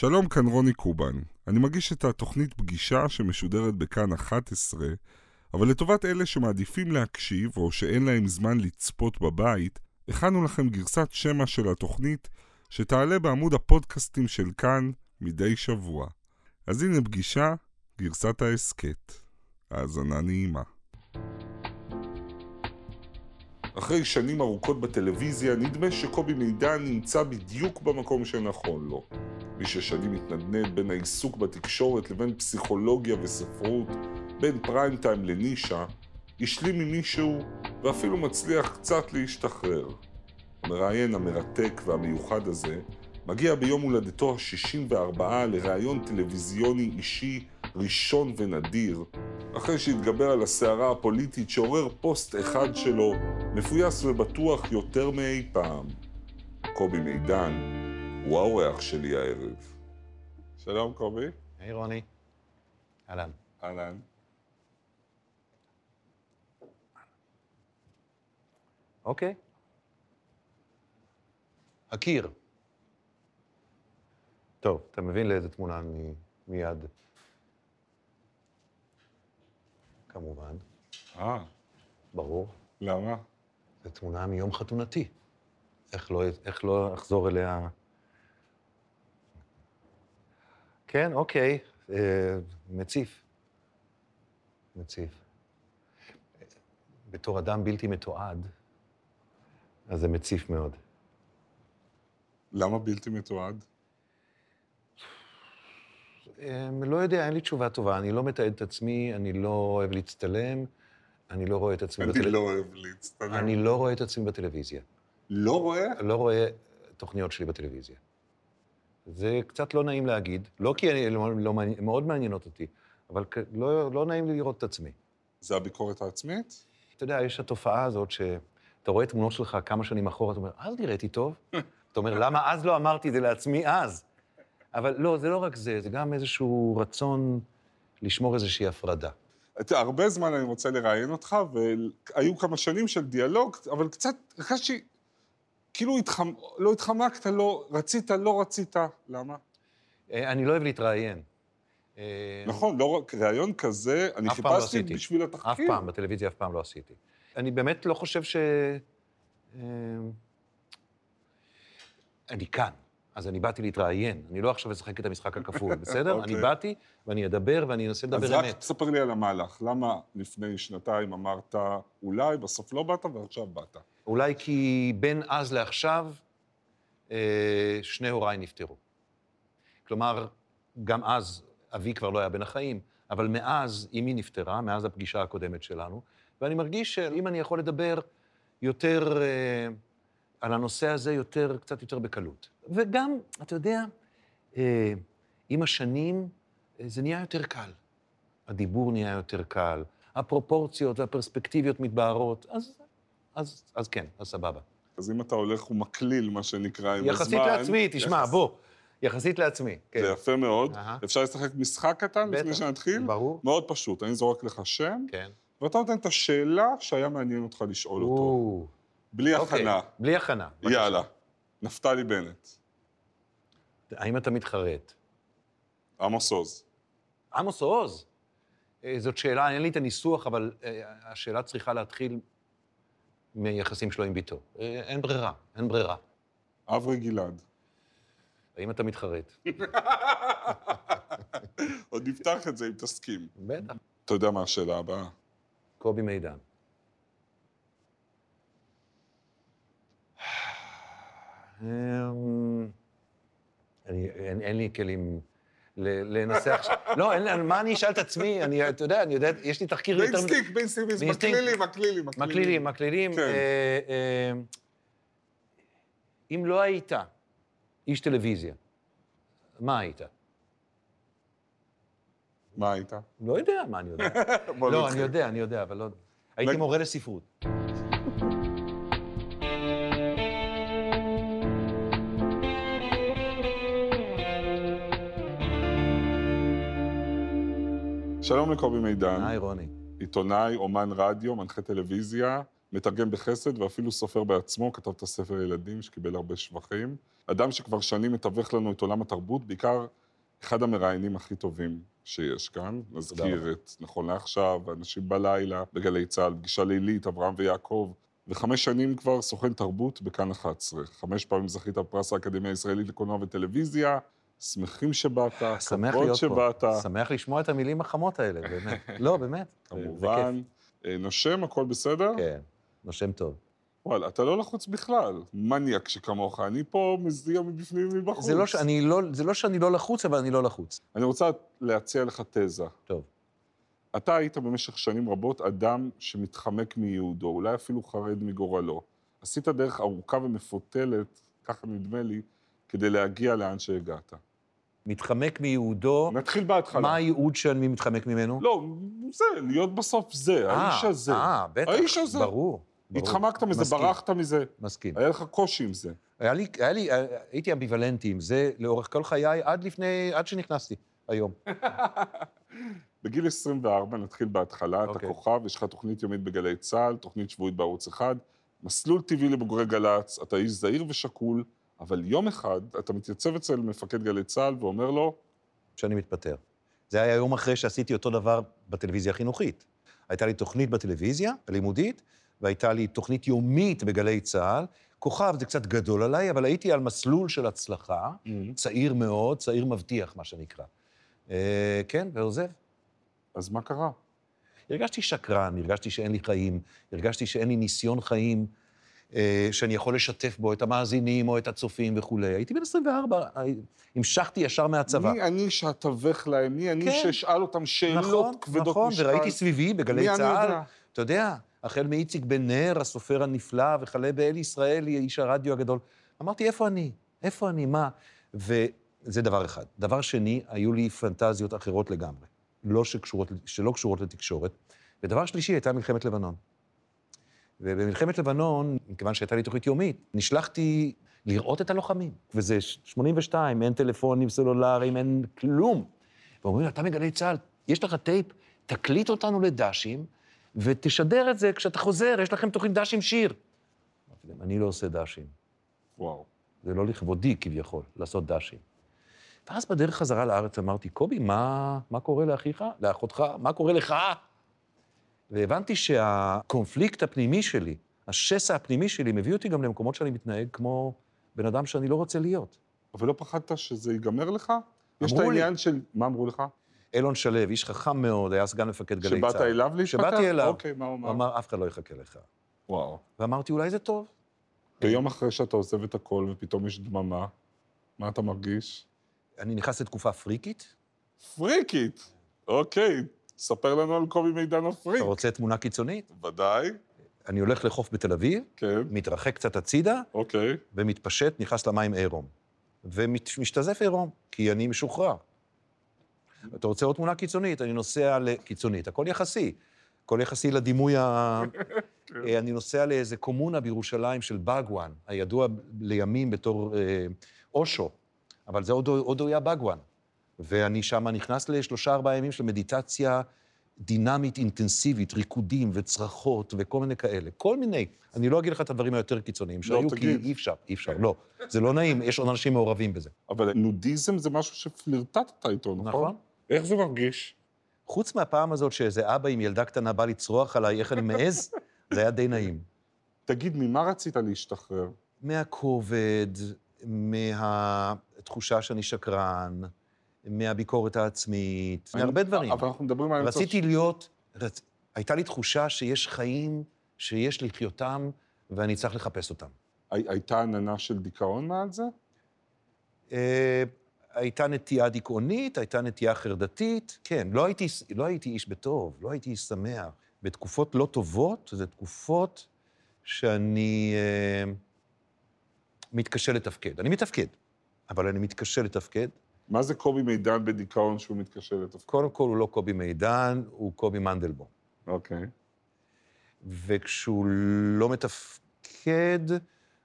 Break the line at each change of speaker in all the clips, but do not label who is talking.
שלום, כאן רוני קובן. אני מגיש את התוכנית פגישה שמשודרת בכאן 11, אבל לטובת אלה שמעדיפים להקשיב או שאין להם זמן לצפות בבית, הכנו לכם גרסת שמע של התוכנית שתעלה בעמוד הפודקאסטים של כאן מדי שבוע. אז הנה פגישה, גרסת ההסכת. האזנה נעימה. אחרי שנים ארוכות בטלוויזיה, נדמה שקובי מידן נמצא בדיוק במקום שנכון לו. מי ששנים מתנדנד בין העיסוק בתקשורת לבין פסיכולוגיה וספרות, בין פריים טיים לנישה, השלים ממישהו ואפילו מצליח קצת להשתחרר. המראיין המרתק והמיוחד הזה מגיע ביום הולדתו ה-64 לראיון טלוויזיוני אישי ראשון ונדיר, אחרי שהתגבר על הסערה הפוליטית שעורר פוסט אחד שלו, מפויס ובטוח יותר מאי פעם. קובי מידן הוא האורח שלי הערב. שלום קובי.
היי רוני. אהלן.
אהלן.
אוקיי. הקיר. טוב, אתה מבין לאיזה תמונה אני מיד. כמובן,
אה,
ברור.
למה?
זו תמונה מיום חתונתי. איך לא, איך לא אחזור אליה? כן, אוקיי, אה, מציף. מציף. בתור אדם בלתי מתועד, אז זה מציף מאוד.
למה בלתי מתועד?
אה, לא יודע, אין לי תשובה טובה. אני לא מתעד את עצמי, אני לא אוהב להצטלם, אני לא רואה את עצמי
אני
בטל-
לא אוהב להצטלם.
אני לא רואה את עצמי בטלוויזיה.
לא רואה?
לא רואה תוכניות שלי בטלוויזיה. זה קצת לא נעים להגיד, לא כי אני לא, לא מאוד מעניינות אותי, אבל לא, לא נעים לי לראות את עצמי.
זה הביקורת העצמית?
אתה יודע, יש התופעה הזאת שאתה רואה תמונות שלך כמה שנים אחורה, אתה אומר, אז נראיתי טוב. אתה אומר, למה אז לא אמרתי את זה לעצמי אז? אבל לא, זה לא רק זה, זה גם איזשהו רצון לשמור איזושהי הפרדה.
אתה, הרבה זמן אני רוצה לראיין אותך, והיו כמה שנים של דיאלוג, אבל קצת הרגשתי, כאילו התחמ... לא התחמקת, לא רצית, לא רצית. למה?
אה, אני לא אוהב להתראיין. אה,
נכון, לא רק ראיון כזה, אני
לא
חיפשתי
עשיתי.
בשביל התחקיר.
אף פעם, בטלוויזיה אף פעם לא עשיתי. אני באמת לא חושב ש... אה, אני כאן, אז אני באתי להתראיין. אני לא עכשיו אשחק את המשחק הכפול, בסדר?
אוקיי.
אני באתי, ואני אדבר, ואני אנסה
אז
לדבר
רק
אמת.
תספר לי על המהלך. למה לפני שנתיים אמרת אולי, בסוף לא באת, ועכשיו באת?
אולי כי בין אז לעכשיו, אה, שני הוריי נפטרו. כלומר, גם אז אבי כבר לא היה בין החיים, אבל מאז אמי נפטרה, מאז הפגישה הקודמת שלנו, ואני מרגיש שאם אני יכול לדבר יותר אה, על הנושא הזה, יותר, קצת יותר בקלות. וגם, אתה יודע, אה, עם השנים אה, זה נהיה יותר קל. הדיבור נהיה יותר קל, הפרופורציות והפרספקטיביות מתבהרות, אז, אז, אז כן, אז סבבה.
אז אם אתה הולך ומקליל, מה שנקרא, עם הזמן...
יחסית לעצמי, תשמע,
יחס-
בוא, יחסית לעצמי. כן.
זה יפה מאוד.
אהה.
אפשר לשחק משחק קטן לפני
בטח.
שנתחיל?
ברור.
מאוד פשוט, אני זורק לך שם,
כן.
ואתה נותן את השאלה שהיה מעניין אותך לשאול אותו.
או,
בלי
אוקיי,
הכנה.
בלי הכנה.
יאללה. נפתלי בנט,
האם אתה מתחרט?
עמוס עוז.
עמוס עוז. אה, זאת שאלה, אין לי את הניסוח, אבל אה, השאלה צריכה להתחיל מיחסים שלו עם ביתו. אה, אין ברירה, אין ברירה.
אברי גלעד.
האם אתה מתחרט?
עוד נפתח את זה אם תסכים.
בטח.
אתה יודע מה השאלה הבאה?
קובי מידן. אני, אין, אין לי כלים לנסח... ש- לא, אין, מה אני אשאל את עצמי? אני, אתה יודע, אני יודע, יש לי תחקיר יותר...
באינסטינקט, באינסטינקט. מקלילים, מקלילים,
מקלילים, מקלילים.
כן.
אה, אה, אם לא היית איש טלוויזיה, מה היית?
מה היית?
לא יודע מה אני יודע. לא. אני יודע, אני יודע, אבל לא... הייתי מורה לספרות.
שלום לקובי מידן,
היי, רוני.
עיתונאי, אומן רדיו, מנחה טלוויזיה, מתרגם בחסד ואפילו סופר בעצמו, כתב את הספר ילדים שקיבל הרבה שבחים. אדם שכבר שנים מתווך לנו את עולם התרבות, בעיקר אחד המראיינים הכי טובים שיש כאן. נזכיר את נכון לעכשיו, אנשים בלילה, בגלי צה"ל, פגישה לילית, אברהם ויעקב. וחמש שנים כבר סוכן תרבות בכאן 11. חמש פעמים זכית בפרס האקדמיה הישראלית לקולנוע וטלוויזיה. שמחים שבאת, כבוד שבאת.
פה. שמח לשמוע את המילים החמות האלה, באמת. לא, באמת.
כמובן. אה, נושם, הכל בסדר?
כן, נושם טוב.
וואלה, אתה לא לחוץ בכלל. מניאק שכמוך, אני פה מזיע מבפנים ומבחוץ.
זה לא, שאני לא, זה לא שאני לא לחוץ, אבל אני לא לחוץ.
אני רוצה להציע לך תזה.
טוב.
אתה היית במשך שנים רבות אדם שמתחמק מייעודו, אולי אפילו חרד מגורלו. עשית דרך ארוכה ומפותלת, ככה נדמה לי, כדי להגיע לאן שהגעת.
מתחמק מייעודו,
נתחיל בהתחלה.
מה הייעוד שאני מתחמק ממנו?
לא, זה, להיות בסוף זה, האיש הזה.
אה, בטח.
האיש הזה.
ברור. ברור.
התחמקת מזה,
מסכים,
ברחת מזה,
מסכים.
היה לך קושי עם זה.
היה לי, היה לי, הייתי אמביוולנטי עם זה לאורך כל חיי, עד לפני, עד שנכנסתי, היום.
בגיל 24, נתחיל בהתחלה, אתה
אוקיי.
כוכב, יש לך תוכנית יומית בגלי צה"ל, תוכנית שבועית בערוץ אחד, מסלול טבעי לבוגרי גל"צ, אתה איש זהיר ושקול, אבל יום אחד אתה מתייצב אצל מפקד גלי צה"ל ואומר לו,
שאני מתפטר. זה היה יום אחרי שעשיתי אותו דבר בטלוויזיה החינוכית. הייתה לי תוכנית בטלוויזיה, הלימודית, והייתה לי תוכנית יומית בגלי צה"ל. כוכב זה קצת גדול עליי, אבל הייתי על מסלול של הצלחה, צעיר מאוד, צעיר מבטיח, מה שנקרא. אה, כן, ועוזב.
אז מה קרה?
הרגשתי שקרן, הרגשתי שאין לי חיים, הרגשתי שאין לי ניסיון חיים, שאני יכול לשתף בו את המאזינים או את הצופים וכולי. הייתי בן 24, אה, המשכתי ישר מהצבא.
מי אני שאתווך להם? מי אני
כן.
שאשאל אותם שאלות
נכון,
כבדות
נכון,
משקל?
וראיתי סביבי בגלי צה"ל,
יודע?
אתה יודע, החל מאיציק בן נר, הסופר הנפלא, וכלה באלי ישראלי, איש הרדיו הגדול. אמרתי, איפה אני? איפה אני? מה? וזה דבר אחד. דבר שני, היו לי פנטזיות אחרות לגמרי, לא שקשורות, שלא קשורות לתקשורת. ודבר שלישי, הייתה מלחמת לבנון. ובמלחמת לבנון, מכיוון שהייתה לי תוכנית יומית, נשלחתי לראות את הלוחמים. וזה 82, אין טלפונים סלולריים, אין כלום. ואומרים אתה מגלי צה"ל, יש לך טייפ, תקליט אותנו לדשים, ותשדר את זה כשאתה חוזר, יש לכם תוכנית דשים שיר. אני לא עושה דשים.
וואו.
זה לא לכבודי כביכול, לעשות דשים. ואז בדרך חזרה לארץ אמרתי, קובי, מה, מה קורה לאחיך, לאחותך, מה קורה לך? והבנתי שהקונפליקט הפנימי שלי, השסע הפנימי שלי, מביא אותי גם למקומות שאני מתנהג כמו בן אדם שאני לא רוצה להיות.
אבל לא פחדת שזה ייגמר לך? יש את
אמרו לי.
העניין של... מה אמרו לך?
אילון שלו, איש חכם מאוד, היה סגן מפקד גלי צה"ל.
שבאת אליו להתפטר?
שבאתי אליו.
אוקיי, מה הוא
הוא
אמר?
אמר, אף אחד לא יחכה לך.
וואו.
ואמרתי, אולי זה טוב.
ויום אחרי שאתה עוזב את הכל ופתאום יש דממה, מה אתה מרגיש?
אני נכנס לתקופה פריקית.
פריקית! אוקיי, ספר לנו על קובי מידן הפריק.
אתה רוצה תמונה קיצונית?
ודאי,
אני הולך לחוף בתל אביב,
כן,
מתרחק קצת הצידה,
אוקיי.
ומתפשט, נכנס למים עירום. ומשתזף עירום, כי אני משוחרר. אתה רוצה עוד תמונה קיצונית? אני נוסע ל... קיצונית, הכל יחסי. הכל יחסי לדימוי ה... אה, אני נוסע לאיזה קומונה בירושלים של בגואן, הידוע לימים בתור אה, אושו, אבל זה עוד, עוד היה בגואן. ואני שם נכנס לשלושה, ארבעה ימים של מדיטציה דינמית, אינטנסיבית, ריקודים וצרחות וכל מיני כאלה. כל מיני. אני לא אגיד לך את הדברים היותר קיצוניים שהיו, כי
תגיד.
אי אפשר, אי אפשר, לא. זה לא נעים, יש עוד אנשים מעורבים בזה.
אבל נודיזם זה משהו שפלירטטת איתו, נכון?
נכון.
איך זה מרגיש?
חוץ מהפעם הזאת שאיזה אבא עם ילדה קטנה בא לצרוח עליי, איך אני מעז, זה היה די נעים.
תגיד, ממה רצית להשתחרר?
מהכובד, מהתחושה שאני שקרן, מהביקורת העצמית, מהרבה דברים.
אבל אנחנו מדברים על...
רציתי להיות, רצ... הייתה לי תחושה שיש חיים שיש לחיותם ואני צריך לחפש אותם.
הי- הייתה עננה של דיכאון מעל זה?
אה, הייתה נטייה דיכאונית, הייתה נטייה חרדתית, כן, לא הייתי, לא הייתי איש בטוב, לא הייתי איש שמח. בתקופות לא טובות, זה תקופות שאני אה, מתקשה לתפקד. אני מתפקד, אבל אני מתקשה לתפקד.
מה זה קובי מידן בדיכאון שהוא מתקשה לתפקד?
קודם כל, הוא לא קובי מידן, הוא קובי מנדלבום.
אוקיי.
וכשהוא לא מתפקד,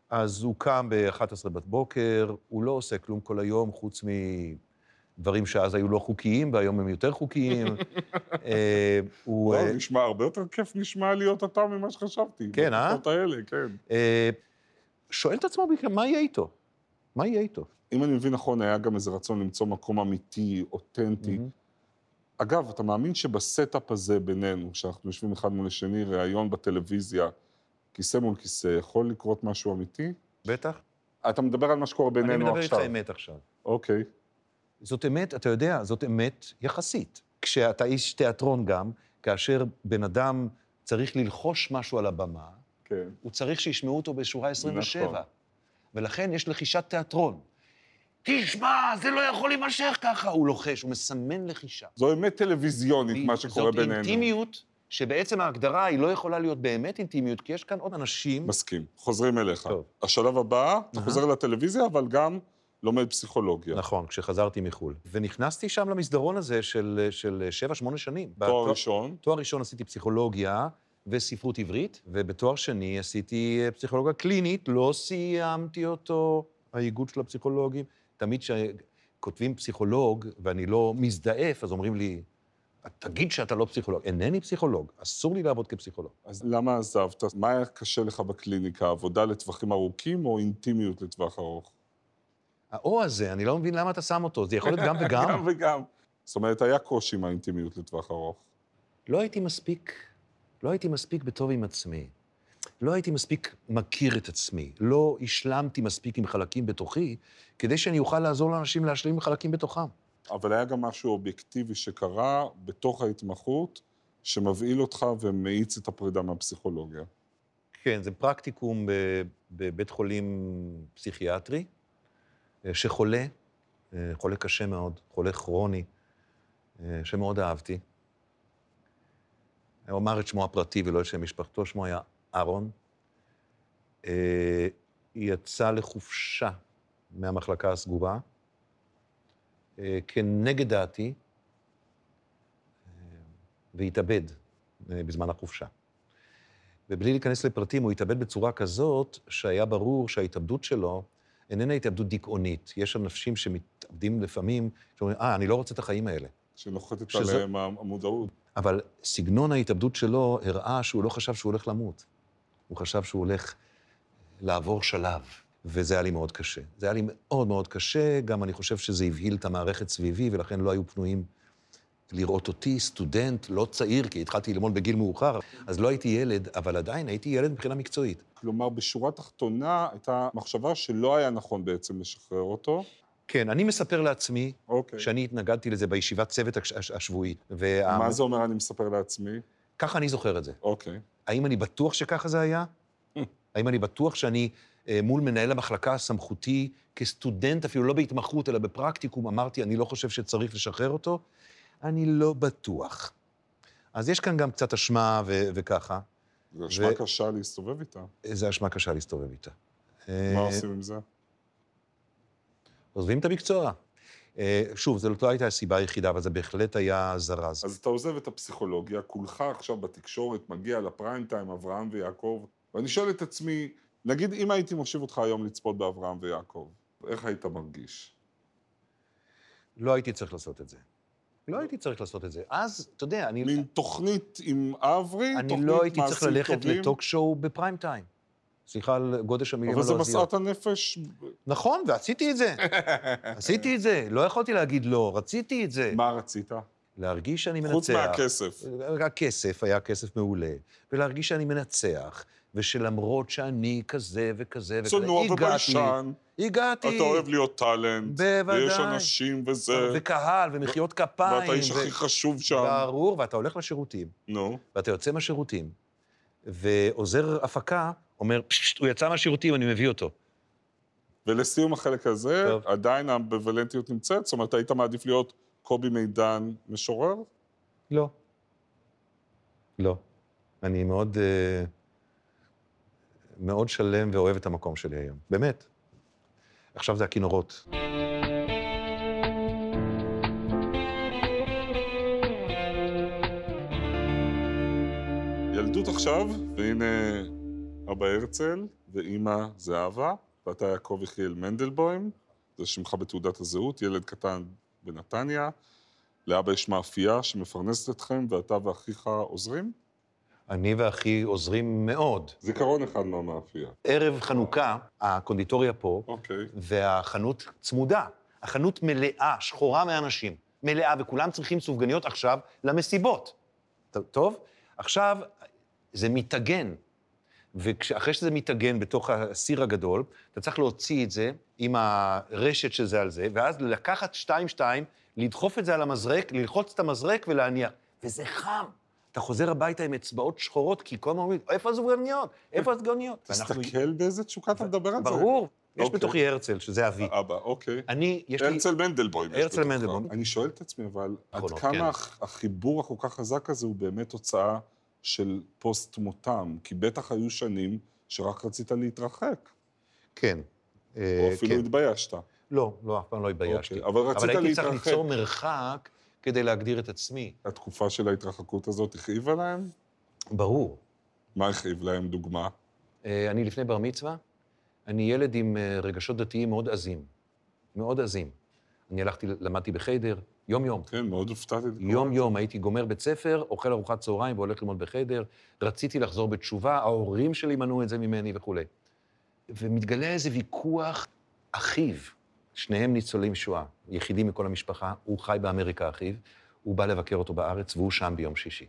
אז הוא קם ב-11 בבוקר, הוא לא עושה כלום כל היום, חוץ דברים שאז היו לא חוקיים והיום הם יותר חוקיים. אה, הוא... אה,
נשמע הרבה יותר כיף נשמע להיות אתה ממה שחשבתי.
כן, אה?
בתקופות האלה, כן.
אה, שואל את עצמו בכלל, מה יהיה איתו? מה יהיה איתו?
אם אני מבין נכון, היה גם איזה רצון למצוא מקום אמיתי, אותנטי.
מהמם.
אגב, אתה מאמין שבסטאפ הזה בינינו, שאנחנו יושבים אחד מול השני, ראיון בטלוויזיה, כיסא מול כיסא, יכול לקרות משהו אמיתי?
בטח.
אתה מדבר על מה שקורה
אני
בינינו
מדבר איתך
עכשיו.
אמת עכשיו.
אוקיי.
זאת אמת, אתה יודע, זאת אמת יחסית. כשאתה איש תיאטרון גם, כאשר בן אדם צריך ללחוש משהו על הבמה,
כן.
הוא צריך שישמעו אותו בשורה 27.
נכון.
ולכן יש לחישת תיאטרון. תשמע, זה לא יכול להימשך ככה. הוא לוחש, הוא מסמן לחישה.
זו אמת טלוויזיונית, מה שקורה
זאת
בינינו.
אינטימיות, שבעצם ההגדרה היא לא יכולה להיות באמת אינטימיות, כי יש כאן עוד אנשים...
מסכים. חוזרים אליך.
טוב.
השלב הבא, אתה
אהה.
חוזר לטלוויזיה, אבל גם לומד פסיכולוגיה.
נכון, כשחזרתי מחו"ל. ונכנסתי שם למסדרון הזה של, של שבע, שמונה שנים.
תואר
בתואר-
ראשון,
תואר ראשון עשיתי פסיכולוגיה וספרות עברית, ובתואר שני עשיתי אה, פסיכולוגיה קלינית, לא סיימתי אותו, האיגוד של הפסיכולוגים. תמיד כשכותבים פסיכולוג ואני לא מזדעף, אז אומרים לי, תגיד שאתה לא פסיכולוג. אינני פסיכולוג, אסור לי לעבוד כפסיכולוג.
אז למה עזבת? מה היה קשה לך בקליניקה? עבודה לטווחים ארוכים או אינטימיות לטווח ארוך?
האו הזה, אני לא מבין למה אתה שם אותו, זה יכול להיות גם וגם.
גם וגם. זאת אומרת, היה קושי עם האינטימיות לטווח ארוך.
לא הייתי מספיק, לא הייתי מספיק בטוב עם עצמי. לא הייתי מספיק מכיר את עצמי. לא השלמתי מספיק עם חלקים בתוכי, כדי שאני אוכל לעזור לאנשים להשלים עם חלקים בתוכם.
אבל היה גם משהו אובייקטיבי שקרה בתוך ההתמחות, שמבהיל אותך ומאיץ את הפרידה מהפסיכולוגיה.
כן, זה פרקטיקום בבית חולים פסיכיאטרי, אה, שחולה, אה, חולה קשה מאוד, חולה כרוני, אה, שמאוד אהבתי. הוא אמר את שמו הפרטי ולא את שם משפחתו, שמו היה אהרון. אה, יצאה לחופשה מהמחלקה הסגורה, אה, כנגד דעתי, אה, והתאבד בזמן החופשה. ובלי להיכנס לפרטים, הוא התאבד בצורה כזאת שהיה ברור שההתאבדות שלו איננה התאבדות דיכאונית. יש אנשים שמתאבדים לפעמים, שאומרים, אה, אני לא רוצה את החיים האלה.
שנוחתת
שזה-
עליהם המודעות.
אבל סגנון ההתאבדות שלו הראה שהוא לא חשב שהוא הולך למות. הוא חשב שהוא הולך לעבור שלב, וזה היה לי מאוד קשה. זה היה לי מאוד מאוד קשה, גם אני חושב שזה הבהיל את המערכת סביבי, ולכן לא היו פנויים לראות אותי, סטודנט, לא צעיר, כי התחלתי ללמוד בגיל מאוחר, אז לא הייתי ילד, אבל עדיין הייתי ילד מבחינה מקצועית.
כלומר, בשורה תחתונה הייתה מחשבה שלא היה נכון בעצם לשחרר אותו.
כן, אני מספר לעצמי
אוקיי.
שאני התנגדתי לזה בישיבת צוות הש- השבועית. וה...
מה זה אומר אני מספר לעצמי?
ככה אני זוכר את זה.
אוקיי.
האם אני בטוח שככה זה היה? האם אני בטוח שאני אה, מול מנהל המחלקה הסמכותי, כסטודנט, אפילו לא בהתמחות, אלא בפרקטיקום, אמרתי, אני לא חושב שצריך לשחרר אותו? אני לא בטוח. אז יש כאן גם קצת אשמה ו- וככה.
זו אשמה קשה להסתובב איתה.
זו אשמה קשה להסתובב איתה.
מה
אה,
עושים עם זה?
עוזבים את המקצוע. אה, שוב, זו לא הייתה הסיבה היחידה, אבל זה בהחלט היה זרז.
אז אתה עוזב את הפסיכולוגיה, כולך עכשיו בתקשורת מגיע לפריים טיים, אברהם ויעקב, ואני שואל את עצמי, נגיד אם הייתי מושיב אותך היום לצפות באברהם ויעקב, איך היית מרגיש?
לא הייתי צריך לעשות את זה. לא הייתי צריך לעשות את זה. אז, אתה יודע, אני...
מין תוכנית עם אברי,
אני
תוכנית
לא הייתי צריך
מעשים
ללכת
טובים,
לטוק שואו בפריים טיים. סליחה על גודש המילים
אבל זה
הלועזיות.
משאת הנפש,
נכון, ועשיתי את זה. עשיתי את זה. לא יכולתי להגיד לא, רציתי את זה.
מה רצית?
להרגיש שאני מנצח.
חוץ מהכסף.
הכסף היה כסף מעולה. ולהרגיש שאני מנצח, ושלמרות שאני כזה וכזה וכזה,
צנוע. וביישן,
הגעתי.
אתה אוהב להיות טאלנט,
בוודאי.
ויש אנשים וזה,
וקהל, ומחיאות כפיים.
ואתה האיש
ו-
הכי חשוב שם.
ברור, ואתה הולך לשירותים.
נו,
ואתה יוצא מהשירותים, ועוזר הפקה אומר, פששט, הוא יצא מהשירותים, אני מביא אותו.
ולסיום החלק הזה,
טוב.
עדיין האמביוולנטיות נמצאת? זאת אומרת, היית מעדיף להיות קובי מידן משורר?
לא. לא. אני מאוד, אה, מאוד שלם ואוהב את המקום שלי היום. באמת. עכשיו זה הכינורות.
ילדות עכשיו, והנה אבא הרצל ואימא זהבה, ואתה יעקב יחיאל מנדלבוים, זה שמך בתעודת הזהות, ילד קטן בנתניה. לאבא יש מאפייה שמפרנסת אתכם, ואתה ואחיך עוזרים?
אני ואחי עוזרים מאוד.
זיכרון אחד מהמאפייה.
ערב חנוכה, הקונדיטוריה פה,
אוקיי.
והחנות צמודה. החנות מלאה, שחורה מאנשים. מלאה, וכולם צריכים סופגניות עכשיו למסיבות. טוב? עכשיו, זה מיטגן. ואחרי שזה מיטגן בתוך הסיר הגדול, אתה צריך להוציא את זה עם הרשת שזה על זה, ואז לקחת שתיים-שתיים, לדחוף את זה על המזרק, ללחוץ את המזרק ולהניח. וזה חם. אתה חוזר הביתה עם אצבעות שחורות, כי כל הזמן אומרים, איפה הסופגניות? איפה? ואנחנו-
תסתכל באיזה תשוקה אתה מדבר על זה.
ברור. יש
אוקיי.
בתוכי הרצל, שזה אבי.
אבא, אוקיי.
אני, יש לי...
הרצל מנדלבוים.
הרצל. מנדלבוים.
אני שואל את עצמי, אבל עד
אחרונות,
כמה
כן.
הח- החיבור הכל כך חזק הזה הוא באמת תוצאה של פוסט מותם? כי בטח היו שנים שרק רצית להתרחק,
כן.
או
אה,
אפילו
כן.
התביישת.
לא, לא, אף פעם לא התביישתי.
אוקיי, אבל רצית
אבל הייתי צריך
להתרחק.
ליצור מרחק כדי להגדיר את עצמי.
התקופה של ההתרחקות הזאת הכאיבה להם?
ברור.
מה הכאיב להם, דוגמה?
אה, אני לפני בר מצווה, אני ילד עם אה, רגשות דתיים מאוד עזים. מאוד עזים. אני הלכתי, למדתי בחדר, יום-יום.
כן, מאוד הופתעתי.
יום-יום הייתי גומר בית ספר, אוכל ארוחת צהריים והולך ללמוד בחדר. רציתי לחזור בתשובה, ההורים שלי מנעו את זה ממני וכולי. ומתגלה איזה ויכוח, אחיו, שניהם ניצולים שואה, יחידי מכל המשפחה, הוא חי באמריקה, אחיו, הוא בא לבקר אותו בארץ והוא שם ביום שישי.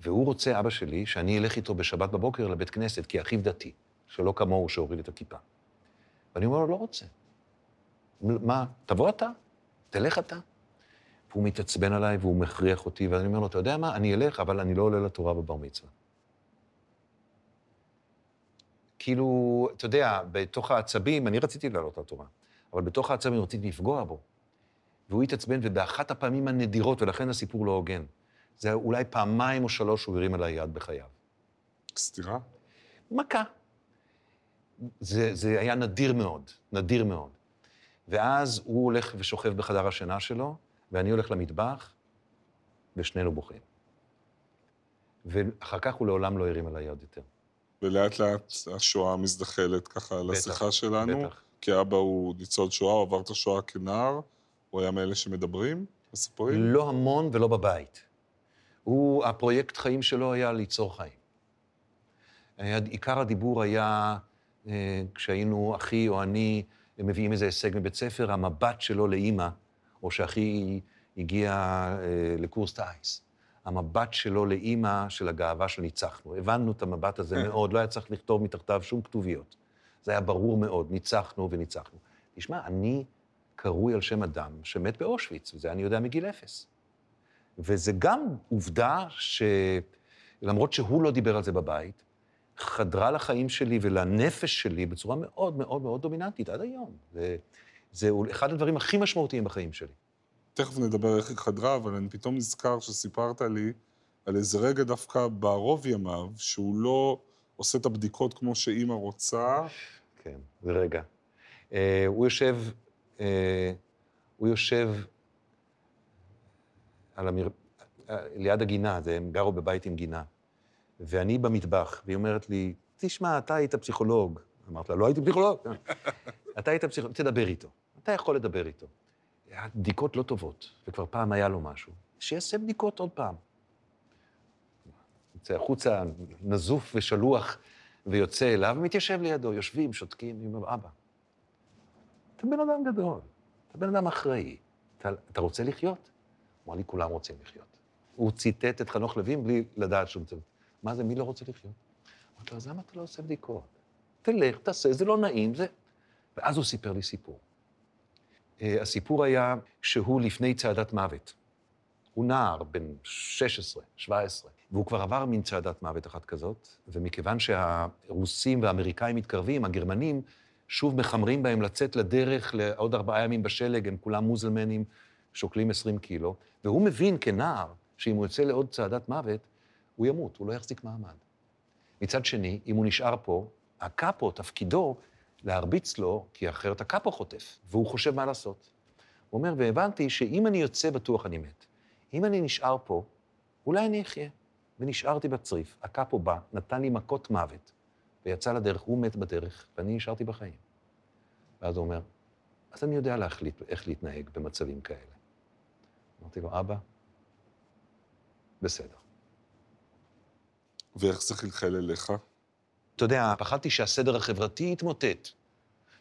והוא רוצה, אבא שלי, שאני אלך איתו בשבת בבוקר לבית כנסת, כי אחיו דתי, שלא כמוהו שהוריד את הכיפה. ואני אומר לו, לא רוצה. מה, תבוא אתה, תלך אתה. והוא מתעצבן עליי והוא מכריח אותי, ואני אומר לו, אתה יודע מה, אני אלך, אבל אני לא עולה לתורה בבר מצווה. כאילו, אתה יודע, בתוך העצבים, אני רציתי לעלות לתורה, אבל בתוך העצבים רציתי לפגוע בו. והוא התעצבן, ובאחת הפעמים הנדירות, ולכן הסיפור לא הוגן, זה אולי פעמיים או שלוש הוא הרים עליי יד בחייו.
סתירה?
מכה. זה, זה היה נדיר מאוד, נדיר מאוד. ואז הוא הולך ושוכב בחדר השינה שלו, ואני הולך למטבח, ושנינו בוכים. ואחר כך הוא לעולם לא הרים עליי יד יותר.
ולאט לאט השואה מזדחלת ככה
בטח,
השיחה שלנו.
בטח.
כי אבא הוא ניצול שואה, הוא עבר את השואה כנער, הוא היה מאלה שמדברים, מספרים.
לא המון ולא בבית. הוא, הפרויקט חיים שלו היה ליצור חיים. עיקר הדיבור היה, אה, כשהיינו, אחי או אני, מביאים איזה הישג מבית ספר, המבט שלו לאימא, או שאחי הגיע אה, לקורס טיס. המבט שלו לאימא של הגאווה שניצחנו. הבנו את המבט הזה
כן.
מאוד, לא היה צריך לכתוב מתחתיו שום כתוביות. זה היה ברור מאוד, ניצחנו וניצחנו. תשמע, אני קרוי על שם אדם שמת באושוויץ, וזה אני יודע מגיל אפס. וזה גם עובדה שלמרות שהוא לא דיבר על זה בבית, חדרה לחיים שלי ולנפש שלי בצורה מאוד מאוד מאוד דומיננטית עד היום. זה, זה אחד הדברים הכי משמעותיים בחיים שלי.
תכף נדבר איך היא חדרה, אבל אני פתאום נזכר שסיפרת לי על איזה רגע דווקא בערוב ימיו, שהוא לא עושה את הבדיקות כמו שאימא רוצה.
כן, זה רגע. אה, הוא יושב, אה, הוא יושב על המר... אה, ליד הגינה, הם גרו בבית עם גינה. ואני במטבח, והיא אומרת לי, תשמע, אתה היית פסיכולוג. אמרתי לה, לא הייתי פסיכולוג. אתה היית פסיכולוג, תדבר איתו. אתה יכול לדבר איתו. הבדיקות לא טובות, וכבר פעם היה לו משהו. שיעשה בדיקות עוד פעם. יוצא החוצה, נזוף ושלוח, ויוצא אליו, ומתיישב לידו, יושבים, שותקים, אני אומר, אבא, אתה בן אדם גדול, אתה בן אדם אחראי, אתה, אתה רוצה לחיות? הוא אמר לי, כולם רוצים לחיות. הוא ציטט את חנוך לוין בלי לדעת שום דבר. מה זה, מי לא רוצה לחיות? אמרתי לו, אז למה אתה לא עושה בדיקות? תלך, תעשה, זה לא נעים, זה... ואז הוא סיפר לי סיפור. אה, הסיפור היה שהוא לפני צעדת מוות. הוא נער, בן 16, 17, והוא כבר עבר מין צעדת מוות אחת כזאת, ומכיוון שהרוסים והאמריקאים מתקרבים, הגרמנים שוב מחמרים בהם לצאת לדרך לעוד ארבעה ימים בשלג, הם כולם מוזלמנים, שוקלים 20 קילו, והוא מבין כנער שאם הוא יוצא לעוד צעדת מוות, הוא ימות, הוא לא יחזיק מעמד. מצד שני, אם הוא נשאר פה, הקאפו, תפקידו להרביץ לו, כי אחרת הקאפו חוטף, והוא חושב מה לעשות. הוא אומר, והבנתי שאם אני יוצא, בטוח אני מת. אם אני נשאר פה, אולי אני אחיה. ונשארתי בצריף, הקאפו בא, נתן לי מכות מוות, ויצא לדרך, הוא מת בדרך, ואני נשארתי בחיים. ואז הוא אומר, אז אני יודע להחליט איך להתנהג במצבים כאלה. אמרתי לו, אבא, בסדר.
ואיך זה חלחל אליך?
אתה יודע, פחדתי שהסדר החברתי יתמוטט,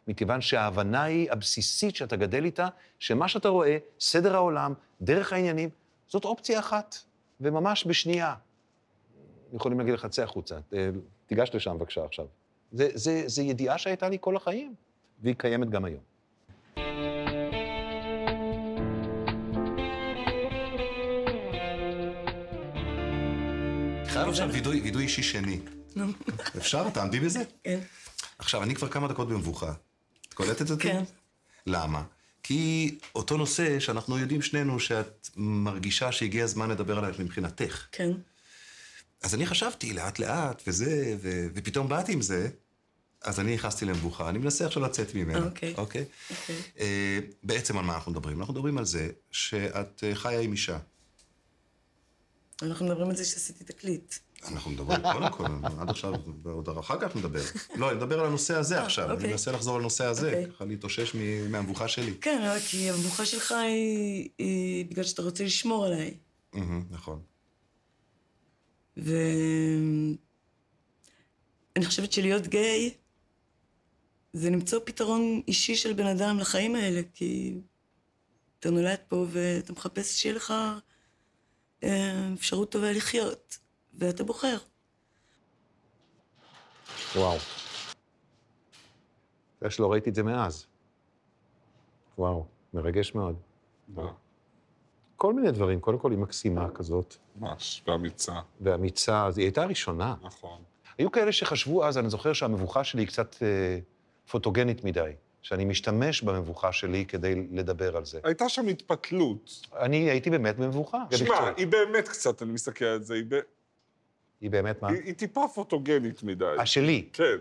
מכיוון שההבנה היא הבסיסית שאתה גדל איתה, שמה שאתה רואה, סדר העולם, דרך העניינים, זאת אופציה אחת, וממש בשנייה. יכולים להגיד לך, צא החוצה, אה, תיגש לשם בבקשה עכשיו. זה, זה, זה ידיעה שהייתה לי כל החיים, והיא קיימת גם היום.
חייב עכשיו וידוי, אישי שני.
נו,
אפשר? תעמדי בזה?
כן.
עכשיו, אני כבר כמה דקות במבוכה. את קולטת אותי?
כן.
למה? כי אותו נושא שאנחנו יודעים שנינו שאת מרגישה שהגיע הזמן לדבר עליו מבחינתך.
כן.
אז אני חשבתי לאט-לאט וזה, ו... ופתאום באתי עם זה, אז אני נכנסתי למבוכה. אני מנסה עכשיו לצאת ממנה.
אוקיי.
אוקיי?
אוקיי.
אה, בעצם על מה אנחנו מדברים? אנחנו מדברים על זה שאת אה, חיה עם אישה.
אנחנו מדברים על זה שעשיתי תקליט.
אנחנו מדברים קודם כל, עד עכשיו, ועוד אחר כך נדבר. לא, אני מדבר על הנושא הזה עכשיו, אני
אוקיי.
מנסה לחזור לנושא הזה,
אוקיי.
ככה להתאושש מהמבוכה שלי.
כן, אבל כי המבוכה שלך היא, בגלל שאתה רוצה לשמור עליי.
נכון.
ואני חושבת שלהיות גיי זה למצוא פתרון אישי של בן אדם לחיים האלה, כי אתה נולד פה ואתה מחפש שיהיה לך אה, אפשרות טובה לחיות, ואתה בוחר.
וואו. אתה יודע שלא ראיתי את זה מאז. וואו, מרגש מאוד. כל מיני דברים, קודם כל היא מקסימה כזאת,
ממש, ואמיצה,
ואמיצה, אז היא הייתה הראשונה.
נכון.
היו כאלה שחשבו אז, אני זוכר שהמבוכה שלי היא קצת אה, פוטוגנית מדי, שאני משתמש במבוכה שלי כדי לדבר על זה.
הייתה שם התפתלות.
אני הייתי באמת במבוכה.
שמע. היא באמת קצת, אני מסתכל על זה, היא, ב...
היא באמת מה?
היא, היא טיפה פוטוגנית מדי.
השלי.
כן.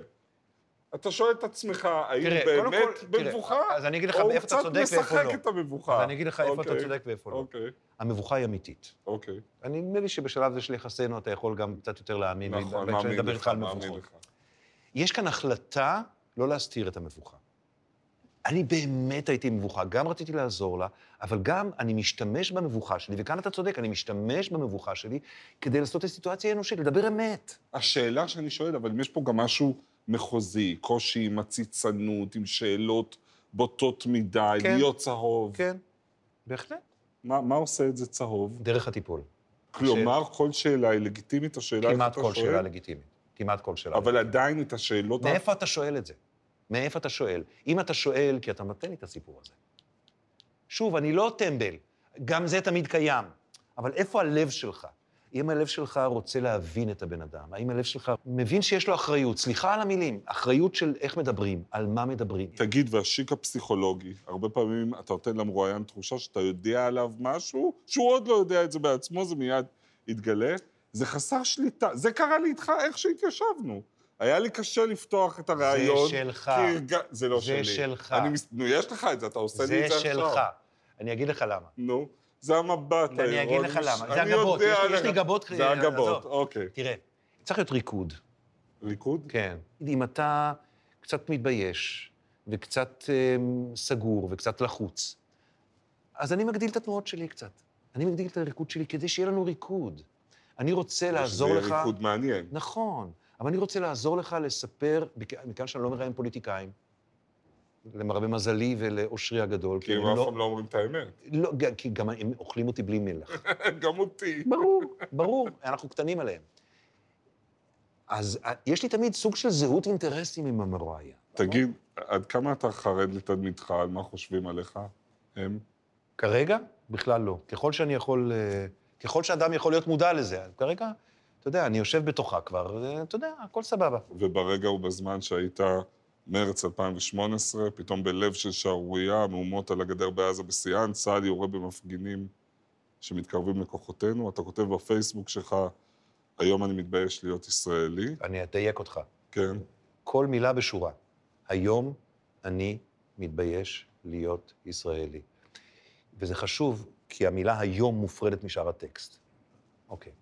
אתה שואל את עצמך, האם הוא באמת
כל,
במבוכה?
אז אני אגיד לך
או
איפה אתה צודק
הוא קצת
ואיפה לא.
משחק את המבוכה.
אז אני אגיד לך איפה אתה
אוקיי,
צודק ואיפה לא.
אוקיי,
המבוכה היא אמיתית.
אוקיי.
אני נדמה לי שבשלב זה של יחסינו אתה יכול גם קצת יותר להאמין
נכון, מאמין לך, מאמין. לך.
יש כאן החלטה לא להסתיר את המבוכה. אני באמת הייתי מבוכה, גם רציתי לעזור לה, אבל גם אני משתמש במבוכה שלי, וכאן אתה צודק, אני משתמש במבוכה שלי כדי לעשות את הסיטואציה האנושית, לדבר אמת.
השאלה שאני שואל, אבל אם יש פה גם משהו מחוזי, קושי עם עציצנות, עם שאלות בוטות מדי,
כן.
להיות צהוב.
כן, בהחלט.
מה, מה עושה את זה צהוב?
דרך הטיפול.
כלומר, כל שאלה היא לגיטימית, השאלה
כמעט
אתה
כל
שואל,
שאלה לגיטימית. כמעט כל שאלה.
אבל עדיין את השאלות...
מאיפה אתה שואל את זה? מאיפה אתה שואל? אם אתה שואל, כי אתה נותן לי את הסיפור הזה. שוב, אני לא טמבל, גם זה תמיד קיים, אבל איפה הלב שלך? אם הלב שלך רוצה להבין את הבן אדם, האם הלב שלך מבין שיש לו אחריות, סליחה על המילים, אחריות של איך מדברים, על מה מדברים.
תגיד, והשיק הפסיכולוגי, הרבה פעמים אתה נותן למרואיין תחושה שאתה יודע עליו משהו, שהוא עוד לא יודע את זה בעצמו, זה מיד יתגלה. זה חסר שליטה. זה קרה לי איתך איך שהתיישבנו. היה לי קשה לפתוח את הרעיון.
שלך.
כי הרג... זה לא
זה
שלי.
שלך.
אני מס... נו, יש לך את זה, אתה עושה לי
זה
את זה עכשיו.
שלך. אני אגיד לך למה.
נו, זה המבט
אני אגיד לך למה. זה הגבות,
יודע
יש לי- יש. לי גבות,
זה הגבות. אוקיי.
תראה, צריך להיות ריקוד.
ריקוד?
כן. אם אתה קצת מתבייש, וקצת אה, סגור, וקצת לחוץ, אז אני מגדיל את התנועות שלי קצת. אני מגדיל את הריקוד שלי כדי שיהיה לנו ריקוד. אני רוצה לעזור לך...
שזה ריקוד מעניין.
נכון, אבל אני רוצה לעזור לך לספר, מכאן שאני לא מראיין פוליטיקאים, למרבה מזלי ולאושרי הגדול.
כי הם
הם
אף
לא-
פעם לא אומרים את האמת.
לא, כי גם הם אוכלים אותי בלי מלח.
גם אותי.
ברור, ברור, אנחנו קטנים עליהם. אז אה, יש לי תמיד סוג של זהות אינטרסים עם המרואיין.
תגיד, עד כמה אתה חרד לתדמיתך, על מה חושבים עליך? הם?
כרגע, בכלל לא. ככל שאני יכול, אה, ככל שאדם יכול להיות מודע לזה, כרגע, אתה יודע, אני יושב בתוכה כבר, אה, אתה יודע, הכל סבבה.
וברגע ובזמן שהיית מרץ 2018, פתאום בלב של שערורייה, מהומות על הגדר בעזה בשיאן, צה"ל יורה במפגינים שמתקרבים לכוחותינו. אתה כותב בפייסבוק שלך, היום אני מתבייש להיות ישראלי.
אני אדייק אותך.
כן.
כל מילה בשורה. היום אני מתבייש להיות ישראלי. וזה חשוב, כי המילה היום מופרדת משאר הטקסט. אוקיי.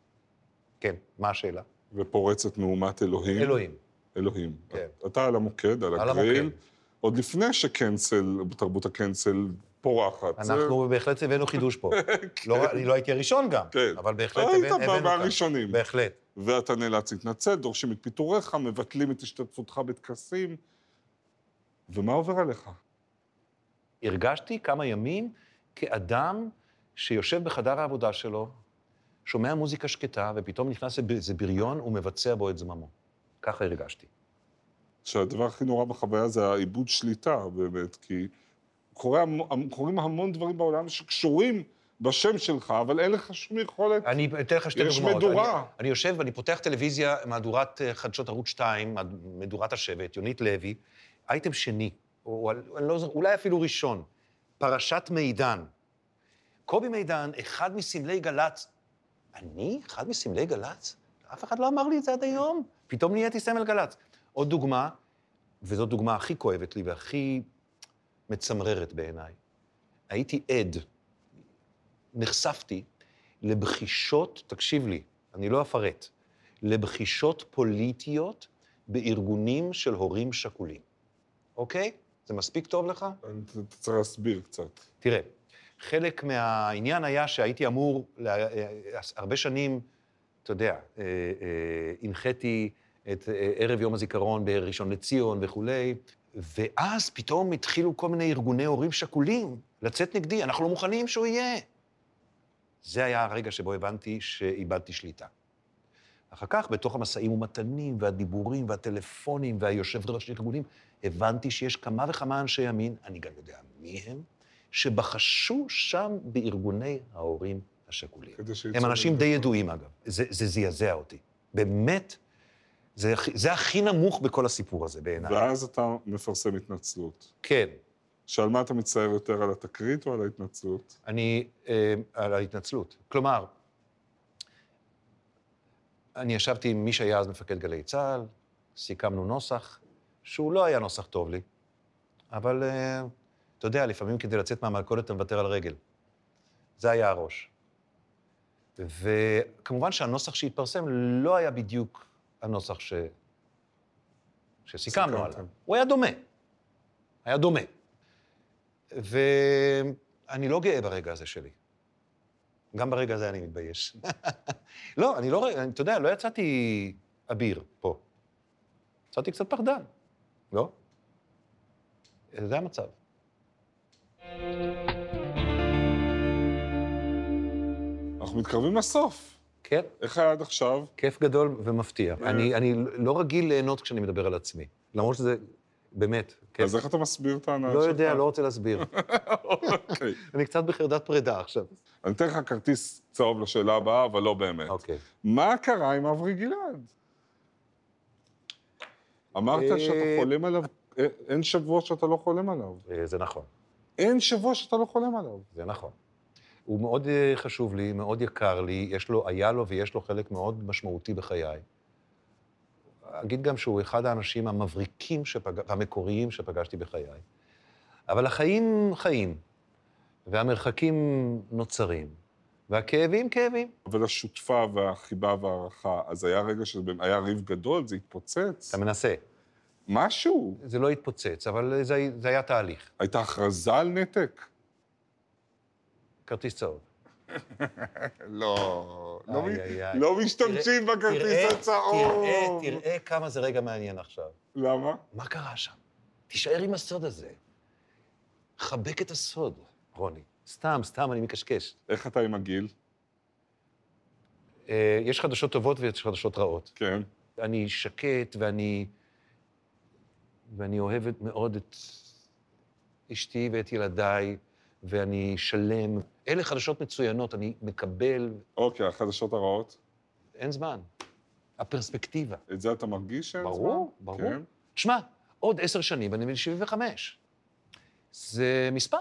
כן, מה השאלה?
ופורצת מהומת אלוהים.
אלוהים.
אלוהים.
כן.
אתה על המוקד, על
על
הגריל,
המוקד.
עוד לפני שקנסל, תרבות הקנסל פורחת. זה-
אנחנו בהחלט הבאנו חידוש פה. לא, אני לא הייתי הראשון גם,
כן.
אבל בהחלט
היית
הבאנו כאן.
מהראשונים.
בהחלט.
ואתה נאלץ להתנצל, דורשים את פיטוריך, מבטלים את השתתפותך בטקסים. ומה עובר עליך?
הרגשתי כמה ימים כאדם שיושב בחדר העבודה שלו, שומע מוזיקה שקטה, ופתאום נכנס איזה בריון ומבצע בו את זממו. ככה הרגשתי.
שהדבר הכי נורא בחוויה זה העיבוד שליטה, באמת, כי קורה, קורים המון דברים בעולם שקשורים בשם שלך, אבל אין לך שום יכולת.
אני אתן לך שתי
יש
דוגמאות.
מדורה.
אני, אני יושב ואני פותח טלוויזיה, מהדורת אה, חדשות ערוץ 2, מהד- מדורת השבט, יונית לוי, אייטם שני, או, או לא אולי אפילו ראשון, פרשת מידן. קובי מידן, אחד מסמלי גל"צ. אני? אחד מסמלי גל"צ? אף אחד לא אמר לי את זה עד היום. פתאום נהייתי סמל גל"צ. עוד דוגמה, וזאת דוגמה הכי כואבת לי והכי מצמררת בעיניי. הייתי עד, נחשפתי לבחישות, תקשיב לי, אני לא אפרט, לבחישות פוליטיות בארגונים של הורים שכולים, אוקיי? זה מספיק טוב לך?
אתה צריך להסביר קצת.
תראה, חלק מהעניין היה שהייתי אמור, לה- אה, הרבה שנים, אתה יודע, אה, אה, הנחיתי את ערב יום הזיכרון בראשון לציון וכולי, ואז פתאום התחילו כל מיני ארגוני הורים שכולים לצאת נגדי, אנחנו לא מוכנים שהוא יהיה. זה היה הרגע שבו הבנתי שאיבדתי שליטה. אחר כך, בתוך המשאים ומתנים והדיבורים והטלפונים והיושב ראש הארגונים, הבנתי שיש כמה וכמה אנשי ימין, אני גם יודע מי הם, שבחשו שם בארגוני ההורים השכולים. הם אנשים. די ידועים, אגב. זה, זה זעזע אותי. באמת, זה, זה הכי נמוך בכל הסיפור הזה בעיניי.
ואז אתה מפרסם התנצלות.
כן.
שעל מה אתה מצטער יותר, על התקרית או על ההתנצלות?
אני, אה, על ההתנצלות. כלומר, אני ישבתי עם מי שהיה אז מפקד גלי צה"ל, סיכמנו נוסח, שהוא לא היה נוסח טוב לי, אבל אה, אתה יודע, לפעמים כדי לצאת מהמלכודת אתה מוותר על רגל. זה היה הראש. וכמובן שהנוסח שהתפרסם לא היה בדיוק הנוסח ש... שסיכמנו. עליו. הוא היה דומה. היה דומה. ואני לא גאה ברגע הזה שלי. גם ברגע הזה אני מתבייש. לא, אני לא, אתה יודע, לא יצאתי אביר פה. יצאתי קצת פחדן, לא? זה המצב.
אנחנו מתקרבים לסוף.
כן,
איך היה עד עכשיו?
כיף גדול ומפתיע.
אה.
אני, אני לא רגיל ליהנות כשאני מדבר על עצמי. למרות שזה, באמת, כיף.
אז איך אתה מסביר את ההנאה
לא
שלך?
יודע, לא רוצה להסביר.
אוקיי.
אני קצת בחרדת פרידה עכשיו.
אני אתן לך כרטיס צהוב לשאלה הבאה, אבל לא באמת.
אוקיי.
מה קרה עם אברי גלעד? אמרת
אה,
שאתה חולם עליו, אה, אין שבוע שאתה לא חולם עליו.
זה נכון.
אין שבוע שאתה לא חולם עליו.
זה נכון. הוא מאוד אה, חשוב לי, מאוד יקר לי, יש לו, היה לו ויש לו חלק מאוד משמעותי בחיי. אגיד גם שהוא אחד האנשים המבריקים שפג... והמקוריים שפגשתי בחיי. אבל החיים חיים, והמרחקים נוצרים, והכאבים כאבים.
אבל השותפה והחיבה וההערכה, אז היה רגע שהיה ריב גדול, זה התפוצץ.
אתה מנסה.
משהו.
זה לא התפוצץ, אבל זה, זה היה תהליך.
הייתה הכרזה על נתק?
כרטיס צהוב.
לא, לא,
איי, איי, איי.
לא משתמשים בכרטיס
תראה,
הצהוב.
תראה, תראה כמה זה רגע מעניין עכשיו.
למה?
מה קרה שם? תישאר עם הסוד הזה. חבק את הסוד, רוני. סתם, סתם, אני מקשקש.
איך אתה עם הגיל?
אה, יש חדשות טובות ויש חדשות רעות.
כן.
אני שקט ואני... ואני אוהבת מאוד את אשתי ואת ילדיי, ואני שלם. אלה חדשות מצוינות, אני מקבל,
אוקיי, החדשות הרעות.
אין זמן. הפרספקטיבה.
את זה אתה מרגיש שאין זמן?
ברור, ברור.
כן.
תשמע, עוד עשר שנים אני בן 75. זה מספר,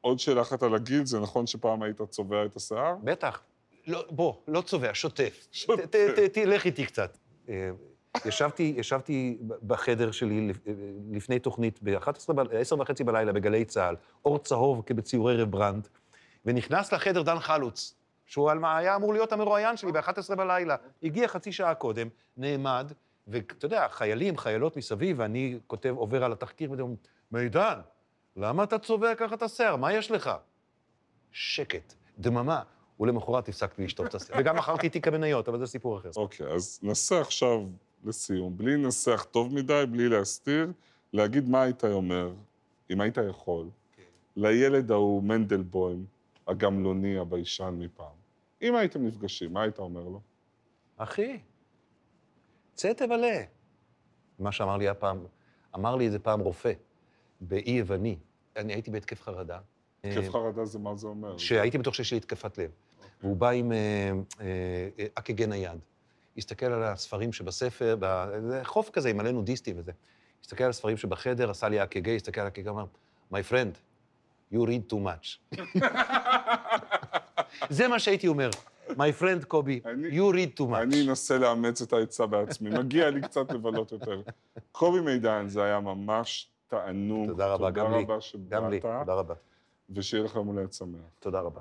עוד שאלה אחת על הגיל, זה נכון שפעם היית צובע את השיער?
בטח. לא, בוא, לא צובע, שוטף.
שוטף.
ת- ת- ת- תלך איתי קצת. אה, ישבתי, ישבתי בחדר שלי לפ- לפני תוכנית ב-11 וחצי בלילה בגלי צה"ל, אור צהוב כבציורי רברנט, ונכנס לחדר דן חלוץ, שהוא על מה היה אמור להיות המרואיין שלי ב-11 בלילה. הגיע חצי שעה קודם, נעמד, ואתה יודע, חיילים, חיילות מסביב, ואני כותב, עובר על התחקיר, ואומרים, מידן, למה אתה צובע ככה את השיער? מה יש לך? שקט, דממה. ולמחרת הפסקתי לשטוף את השיער. וגם מכרתי תיק המניות, אבל זה סיפור אחר.
אוקיי, אז נסה עכשיו, לסיום, בלי לנסח טוב מדי, בלי להסתיר, להגיד מה היית אומר, אם היית יכול, לילד ההוא, מנדלבוים, הגמלוני, הביישן מפעם. אם הייתם נפגשים, מה היית אומר לו?
אחי, צא תבלה. מה שאמר לי הפעם, אמר לי את זה פעם רופא, באי יווני. אני הייתי בהתקף חרדה.
התקף חרדה זה מה זה אומר?
שהייתי בטוח שיש לי התקפת לב. והוא בא עם אה, אה, אק"ג נייד. הסתכל על הספרים שבספר, זה חוף כזה עם מלא נודיסטים וזה. הסתכל על הספרים שבחדר, עשה לי אק"ג, הסתכל על אק"ג, אמר, My friend, you read too much. זה מה שהייתי אומר. My friend קובי, you read too much.
אני אנסה לאמץ את העצה בעצמי, מגיע לי קצת לבלות יותר. קובי מידן, זה היה ממש תענוג.
תודה רבה, גם לי.
תודה רבה שבאת,
גם לי, תודה רבה.
ושיהיה לך יום הולדת שמח.
תודה רבה.